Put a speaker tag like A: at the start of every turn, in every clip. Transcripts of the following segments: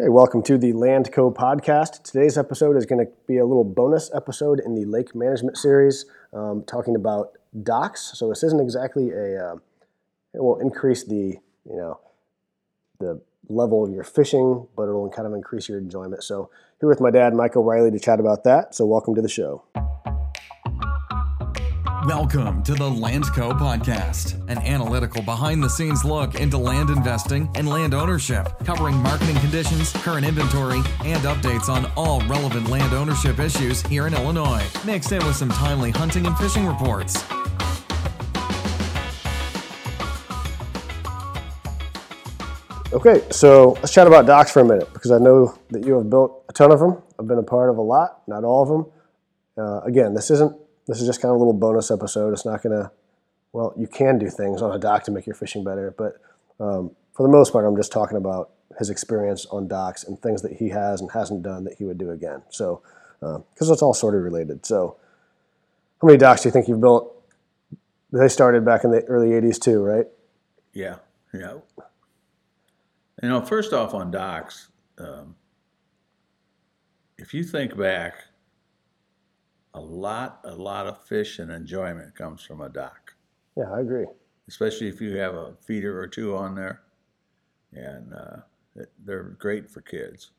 A: Okay, welcome to the Landco podcast. Today's episode is going to be a little bonus episode in the lake management series, um, talking about docks. So this isn't exactly a. Uh, it will increase the you know the level of your fishing, but it'll kind of increase your enjoyment. So here with my dad, Mike O'Reilly, to chat about that. So welcome to the show.
B: Welcome to the Landco Podcast, an analytical behind the scenes look into land investing and land ownership, covering marketing conditions, current inventory, and updates on all relevant land ownership issues here in Illinois, mixed in with some timely hunting and fishing reports.
A: Okay, so let's chat about docks for a minute because I know that you have built a ton of them. I've been a part of a lot, not all of them. Uh, again, this isn't this is just kind of a little bonus episode. It's not going to, well, you can do things on a dock to make your fishing better, but um, for the most part, I'm just talking about his experience on docks and things that he has and hasn't done that he would do again. So, because uh, it's all sort of related. So, how many docks do you think you've built? They started back in the early 80s too, right?
C: Yeah, yeah. You know, first off on docks, um, if you think back a lot, a lot of fish and enjoyment comes from a dock.
A: Yeah, I agree.
C: Especially if you have a feeder or two on there, and uh, they're great for kids.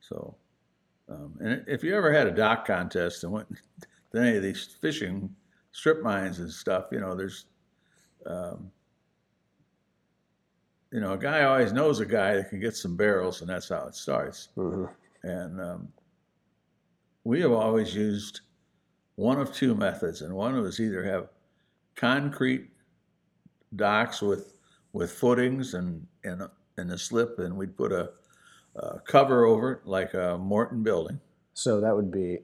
C: So, um, and if you ever had a dock contest and went to any of these fishing strip mines and stuff, you know, there's, um, you know, a guy always knows a guy that can get some barrels, and that's how it starts. Mm-hmm. And um, we have always used one of two methods, and one was either have concrete docks with with footings and and and a slip, and we'd put a, a cover over it like a Morton building.
A: So that would be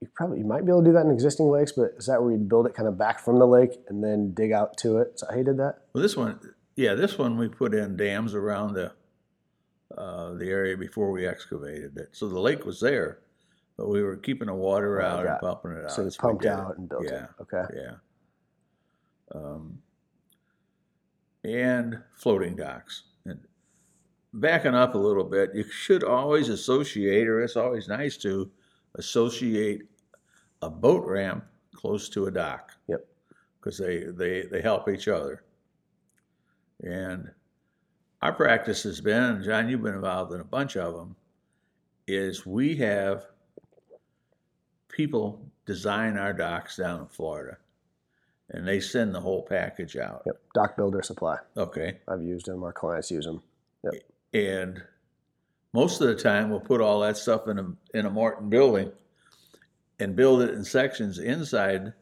A: you probably you might be able to do that in existing lakes, but is that where you'd build it kind of back from the lake and then dig out to it? So how you did that?
C: Well, this one, yeah, this one we put in dams around the uh, the area before we excavated it, so the lake was there, but we were keeping the water oh, out and pumping it out.
A: So it's pumped out and built
C: yeah,
A: it. Okay.
C: Yeah. Um, and floating docks. And backing up a little bit, you should always associate, or it's always nice to associate a boat ramp close to a dock.
A: Yep.
C: Because they, they, they help each other. And our practice has been, John, you've been involved in a bunch of them, is we have people design our docks down in Florida, and they send the whole package out.
A: Yep, Dock Builder Supply.
C: Okay.
A: I've used them. Our clients use them. Yep.
C: And most of the time, we'll put all that stuff in a in a Morton building, and build it in sections inside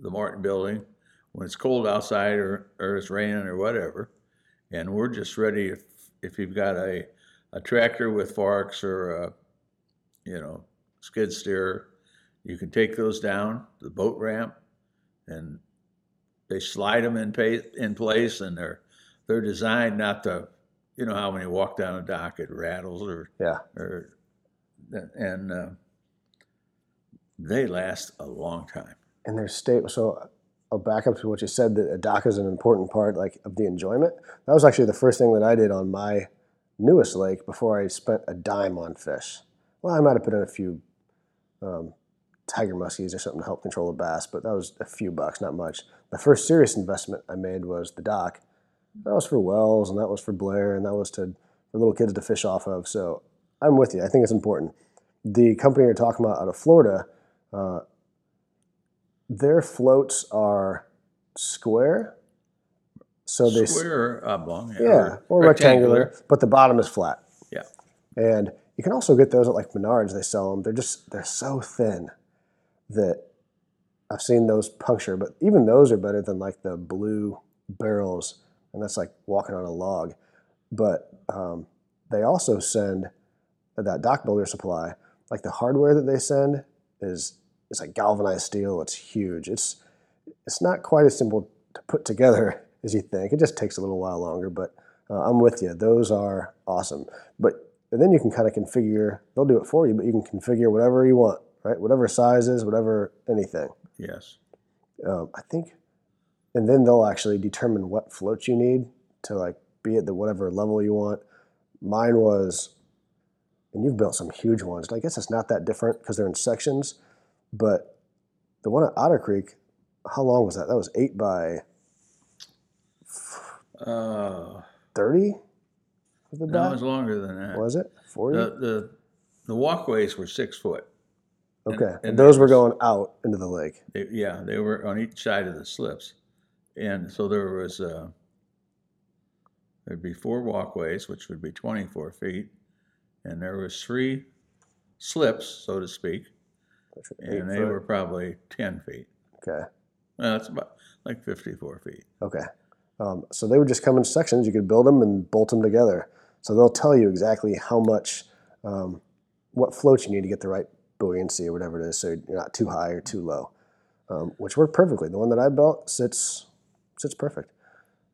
C: the Morton building when it's cold outside or, or it's raining or whatever. And we're just ready if if you've got a a tractor with forks or a you know skid steer you can take those down the boat ramp, and they slide them in, pay, in place, and they're they're designed not to, you know, how when you walk down a dock it rattles or
A: yeah
C: or and uh, they last a long time.
A: And they're stable. So I'll back up to what you said that a dock is an important part like of the enjoyment. That was actually the first thing that I did on my newest lake before I spent a dime on fish. Well, I might have put in a few um, tiger muskies or something to help control the bass, but that was a few bucks, not much. The first serious investment I made was the dock. That was for Wells, and that was for Blair, and that was to for little kids to fish off of. So I'm with you. I think it's important. The company you're talking about out of Florida, uh, their floats are square.
C: So they square oblong,
A: yeah, yeah or, rectangular. rectangular, but the bottom is flat.
C: Yeah,
A: and you can also get those at like Menards. They sell them. They're just they're so thin that I've seen those puncture, but even those are better than like the blue barrels, and that's like walking on a log. But um, they also send that dock builder supply, like the hardware that they send is is like galvanized steel. It's huge. It's it's not quite as simple to put together as you think. It just takes a little while longer, but uh, I'm with you. Those are awesome. But and then you can kind of configure. They'll do it for you, but you can configure whatever you want right? Whatever sizes, whatever anything.
C: Yes.
A: Um, I think, and then they'll actually determine what floats you need to like be at the whatever level you want. Mine was, and you've built some huge ones. and I guess it's not that different because they're in sections, but the one at Otter Creek, how long was that? That was eight by
C: Uh,
A: thirty. The
C: no, it was longer than that.
A: Was it forty?
C: The, the the walkways were six foot.
A: Okay,
C: and
A: and, those were going out into the lake.
C: They, yeah, they were on each side of the slips, and so there was uh, there'd be four walkways, which would be 24 feet, and there was three slips, so to speak,
A: which were eight
C: and they
A: foot.
C: were probably 10 feet.
A: okay.
C: That's about like 54 feet.
A: Okay. Um, so they would just come in sections. You could build them and bolt them together. So they'll tell you exactly how much, um, what floats you need to get the right buoyancy or whatever it is, so you're not too high or too low, um, which worked perfectly. The one that I built sits sits perfect.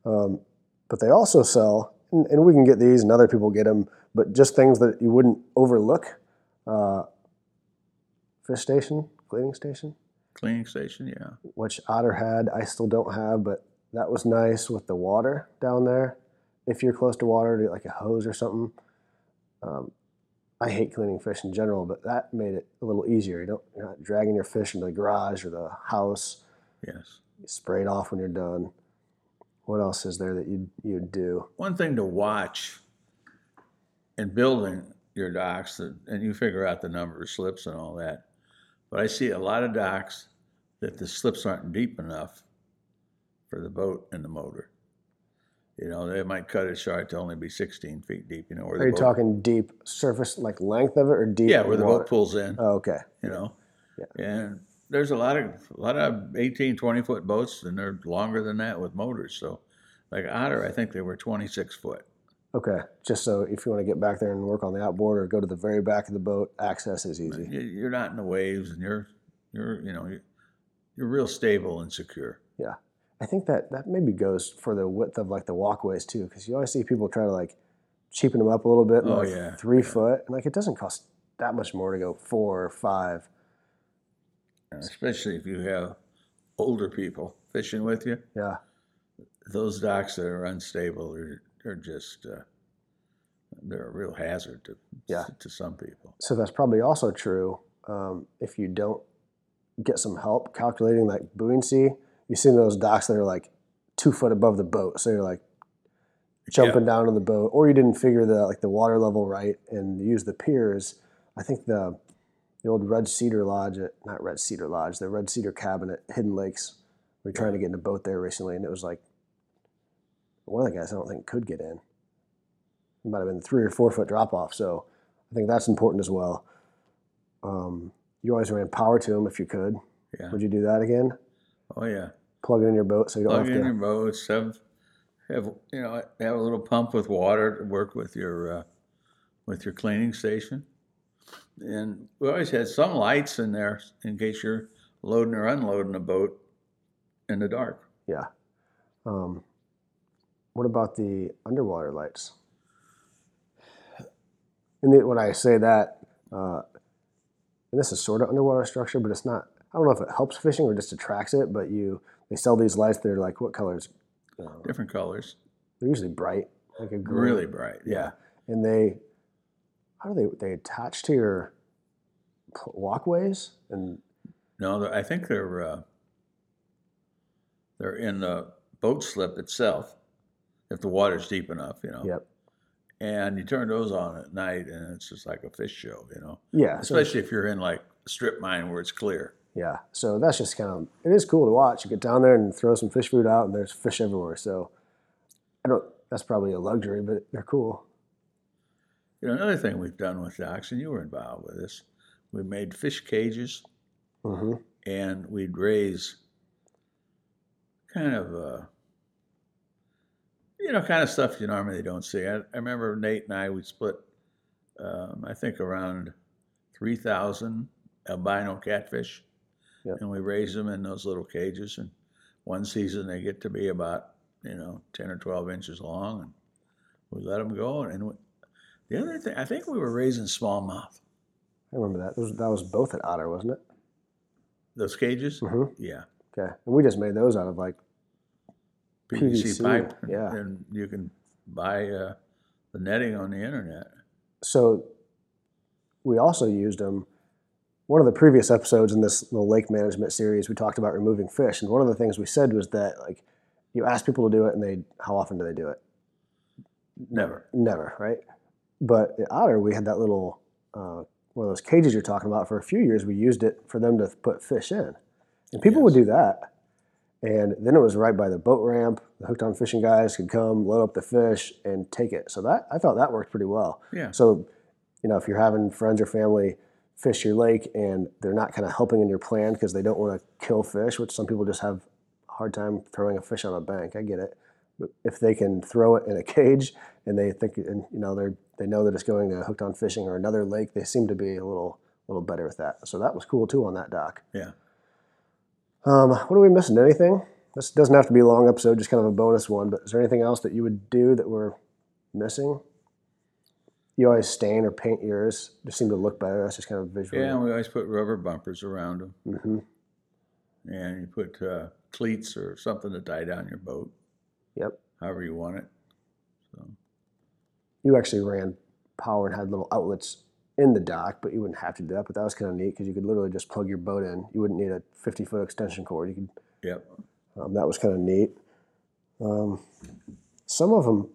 A: Um, but they also sell, and, and we can get these, and other people get them, but just things that you wouldn't overlook. Uh, fish station, cleaning station
C: Cleaning station, yeah.
A: which Otter had. I still don't have, but that was nice with the water down there. If you're close to water, to like a hose or something. Um, I hate cleaning fish in general, but that made it a little easier. You don't, you're not dragging your fish into the garage or the house.
C: Yes.
A: You spray it off when you're done. What else is there that you you'd do?
C: One thing to watch in building your docks, that- and you figure out the number of slips and all that, but I see a lot of docks that the slips aren't deep enough for the boat and the motor. You know, they might cut it short to only be 16 feet deep. You know, where
A: Are you
C: boat,
A: talking deep surface, like length of it, or deep?
C: yeah, where the
A: water?
C: boat pulls in.
A: Oh, okay.
C: you know,
A: Yeah.
C: and there's a lot of a lot of 18, 20 foot boats, and they're longer than that with motors. So, like Otter, I think they were 26 foot.
A: Okay. Just so if you want to get back there and work on the outboard or go to the very back of the boat, access is easy.
C: You- You're not in the waves, and you're you're you know you're real stable and secure.
A: Yeah. I think that that maybe goes for the width of like the walkways too, because you always see people try to like cheapen them up a little bit,
C: Oh,
A: like
C: yeah,
A: three foot, and like it doesn't cost that much more to go four or five.
C: Especially if you have older people fishing with you,
A: Yeah,
C: those docks that are unstable are are just uh, they're a real hazard to
A: Yeah.
C: to some people.
A: so that's probably also true um, if you don't get some help calculating that buoyancy. You see those docks that are like two foot above the boat, so you're like jumping down to the boat, or you didn't figure the like the water level right and use the piers. I think the the old Red Cedar Lodge at not Red Cedar Lodge, the Red Cedar Cabin at Hidden Lakes. We were trying to get in a boat there recently, and it was like one of the guys I don't think could get in. It might have been three or four foot drop off, so I think that's important as well. Um, you always ran power to them if you could.
C: Yeah.
A: Would you do that again?
C: Oh yeah.
A: Plug it in your boat so you don't
C: plug
A: have
C: in
A: to.
C: your boats, have have you know have a little pump with water to work with your uh, with your cleaning station, and we always had some lights in there in case you're loading or unloading a boat in the dark.
A: Yeah. Um, what about the underwater lights? And the, when I say that, uh, and this is sort of underwater structure, but it's not. I don't know if it helps fishing or just attracts it. But you, they sell these lights. They're like what colors? Uh,
C: Different colors,
A: they're usually bright, like a green.
C: really bright.
A: Yeah. And they, how do they? They attach to your walkways and
C: No, I think they're uh, they're in the boat slip itself, if the water's deep enough, you know.
A: yep.
C: And you turn those on at night, and it's just like a fish show, you know.
A: Yeah. so-
C: Especially if you're in like a strip mine where it's clear.
A: Yeah, so that's just kind of it is cool to watch. You get down there and throw some fish food out, and there's fish everywhere. So I don't. That's probably a luxury, but they're cool.
C: You know, another thing we've done with docks, and you were involved with this, we made fish cages
A: hmm
C: and we'd raise kind of, uh, you know, kind of stuff you normally don't see. I, I remember Nate and I, we split, um, I think, around 3,000 albino catfish.
A: Yep.
C: And we raise them in those little cages. And one season they get to be about, you know, 10 or 12 inches long. And we let them go. And we, the other thing, I think we were raising smallmouth.
A: I remember that. Those, that was both at Otter, wasn't it?
C: Those cages?
A: Mm-hmm.
C: Yeah.
A: Okay, and we just made those out of like
C: PVC,
A: PVC,
C: pipe.
A: yeah.
C: And you can buy uh, the netting on the internet.
A: So we also used them. One of the previous episodes in this little lake management series, we talked about removing fish, and one of the things we said was that like you ask people to do it, and they how often do they do it?
C: Never.
A: Never, right? But at Otter, we had that little uh, one of those cages you're talking about. For a few years, we used it for them to put fish in, and people would do that. And then it was right by the boat ramp. The hooked on fishing guys could come, load up the fish, and take it. So that I thought that worked pretty well.
C: Yeah.
A: So, you know, if you're having friends or family fish your lake and they're not kind of helping in your plan because they don't want to kill fish, which some people just have a hard time throwing a fish on a bank. I get it. But if they can throw it in a cage and they think, and you know, they're they know that it's going to hooked on fishing or another lake, they seem to be a little little better with that. So that was cool too on that dock.
C: Yeah.
A: Um, what are we missing? Anything? This doesn't have to be a long episode, just kind of a bonus one. But is there anything else that you would do that we're missing? You always stain or paint yours. Just seem to look better. That's just kind of visual.
C: Yeah, and we always put rubber bumpers around them,
A: Mm-hmm.
C: and you put uh, cleats or something to tie down your boat,
A: Yep.
C: however you want it. So
A: You actually ran power and had little outlets in the dock, but you wouldn't have to do that. But that was kind of neat because you could literally just plug your boat in. You wouldn't need a 50 foot extension cord. You could.
C: yep,
A: Um, that was kind of neat. Um, some of them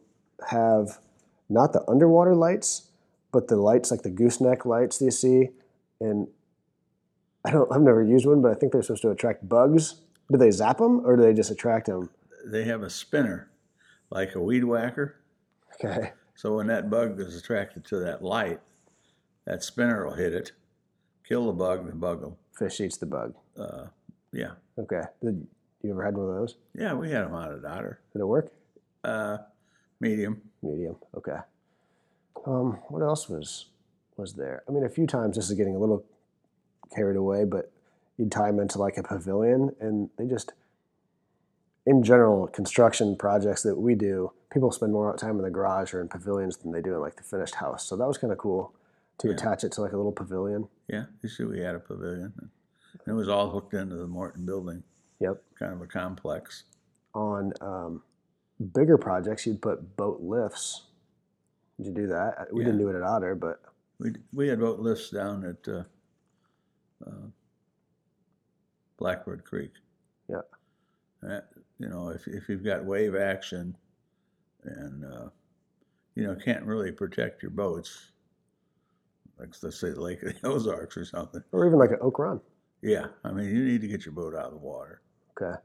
A: have not the underwater lights, but the lights like the gooseneck lights that you see. And I don't, I've never used one, but I think they're supposed to attract bugs. Do they zap them or do they just attract them?
C: they have a spinner like a weed whacker.
A: Okay.
C: So when that bug is attracted to that light, that spinner will hit it, kill the bug, the bug will,
A: Fish eats the bug.
C: uh, yeah.
A: Okay. Did you ever had one of those?
C: Yeah, we had them out at Otter.
A: Did it work?
C: Uh, medium.
A: Medium. Okay. Um, what else was was there? I mean, a few times this is getting a little carried away, but you'd tie them into like a pavilion, and they just, in general, construction projects that we do, people spend more time in the garage or in pavilions than they do in like the finished house. So that was kind of cool to
C: Yeah.
A: attach it to like a little pavilion.
C: Yeah, you see, we had a pavilion. And it was all hooked into the Morton building,
A: Yep.
C: kind of a complex.
A: On um, bigger projects, you'd put boat lifts. Did you do that? We didn't do it at Otter, but
C: We we had boat lifts down at uh, uh, Blackbird Creek.
A: Yeah.
C: That, you know, if if you've got wave action, and uh, you know can't really protect your boats, like let's say the Lake of the Ozarks or something.
A: or even like an Oak Run.
C: Yeah, I mean you need to get your boat out of the water.
A: Okay.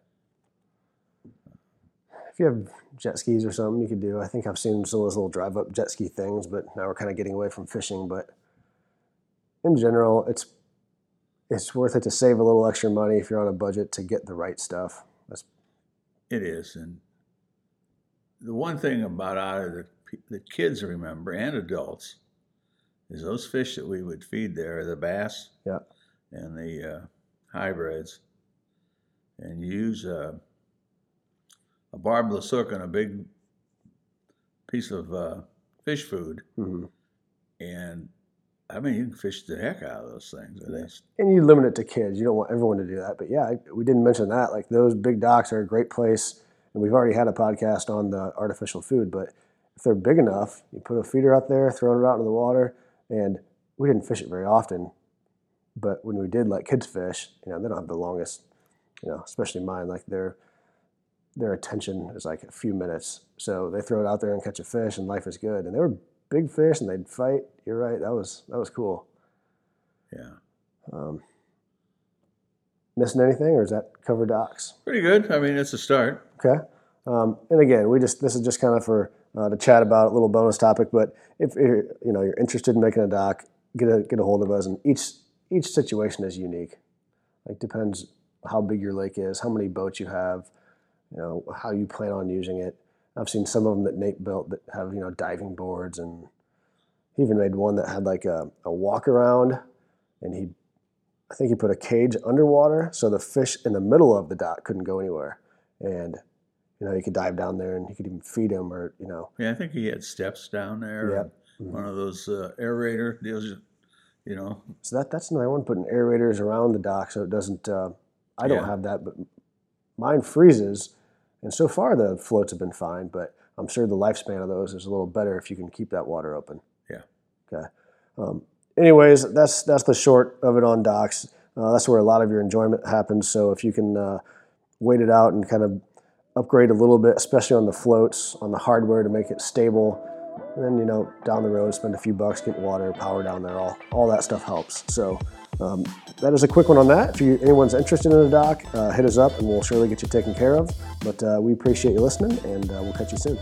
A: If you have jet skis or something, you could do. I think I've seen some of those little drive up jet ski things, but now we're kind of getting away from fishing. But in general, it's it's worth it to save a little extra money if you're on a budget to get the right stuff. That's
C: It is, and the one thing about Otter that the kids remember and adults is those fish that we would feed there, the bass
A: yeah,
C: and the uh, hybrids, and use a, a barbless hook on a big piece of uh, fish food,
A: hmm
C: and I mean you can fish the heck out of those things. And it's-
A: and you limit it to kids. You don't want everyone to do that. But yeah, I- we didn't mention that. Like those big docks are a great place, and we've already had a podcast on the artificial food. But if they're big enough, you put a feeder out there, throw it out into the water, and we didn't fish it very often. But when we did let kids fish, you know, they don't have the longest, you know, especially mine. Like their their attention is like a few minutes, so they throw it out there and catch a fish, and life is good. And they were big fish, and they'd fight. You're right. That was that was cool.
C: yeah,
A: Um, missing anything, or is that cover docks?
C: pretty good. I mean it's a start.
A: Okay. Um, and again, we just this is just kind of for uh, to chat about a little bonus topic. But if you're you know you're interested in making a dock, get a get a hold of us. And each each situation is unique. Like depends how big your lake is, how many boats you have, you know how you plan on using it. I've seen some of them that Nate built that have you know diving boards, and he even made one that had like a, a walk around, and he I think he put a cage underwater so the fish in the middle of the dock couldn't go anywhere. And you know, you could dive down there and you could even feed them or, you know,
C: Yeah, I think he had steps down there.
A: Yep.
C: and One of those uh, aerator deals, you know.
A: so that that's another one putting aerators around the dock so it doesn't uh, I don't
C: Yeah.
A: have that but mine freezes and so far the floats have been fine, but I'm sure the lifespan of those is a little better if you can keep that water open.
C: Yeah.
A: Okay. Um, anyways, that's that's the short of it on docks. Uh, that's where a lot of your enjoyment happens. So if you can uh, wait it out and kind of upgrade a little bit, especially on the floats, on the hardware to make it stable, and then you know down the road spend a few bucks, get water, power down there, all all that stuff helps. So. Um, that is a quick one on that. If you, anyone's interested in a dock, uh, hit us up and we'll surely get you taken care of. But uh, we appreciate you listening and uh, we'll catch you soon.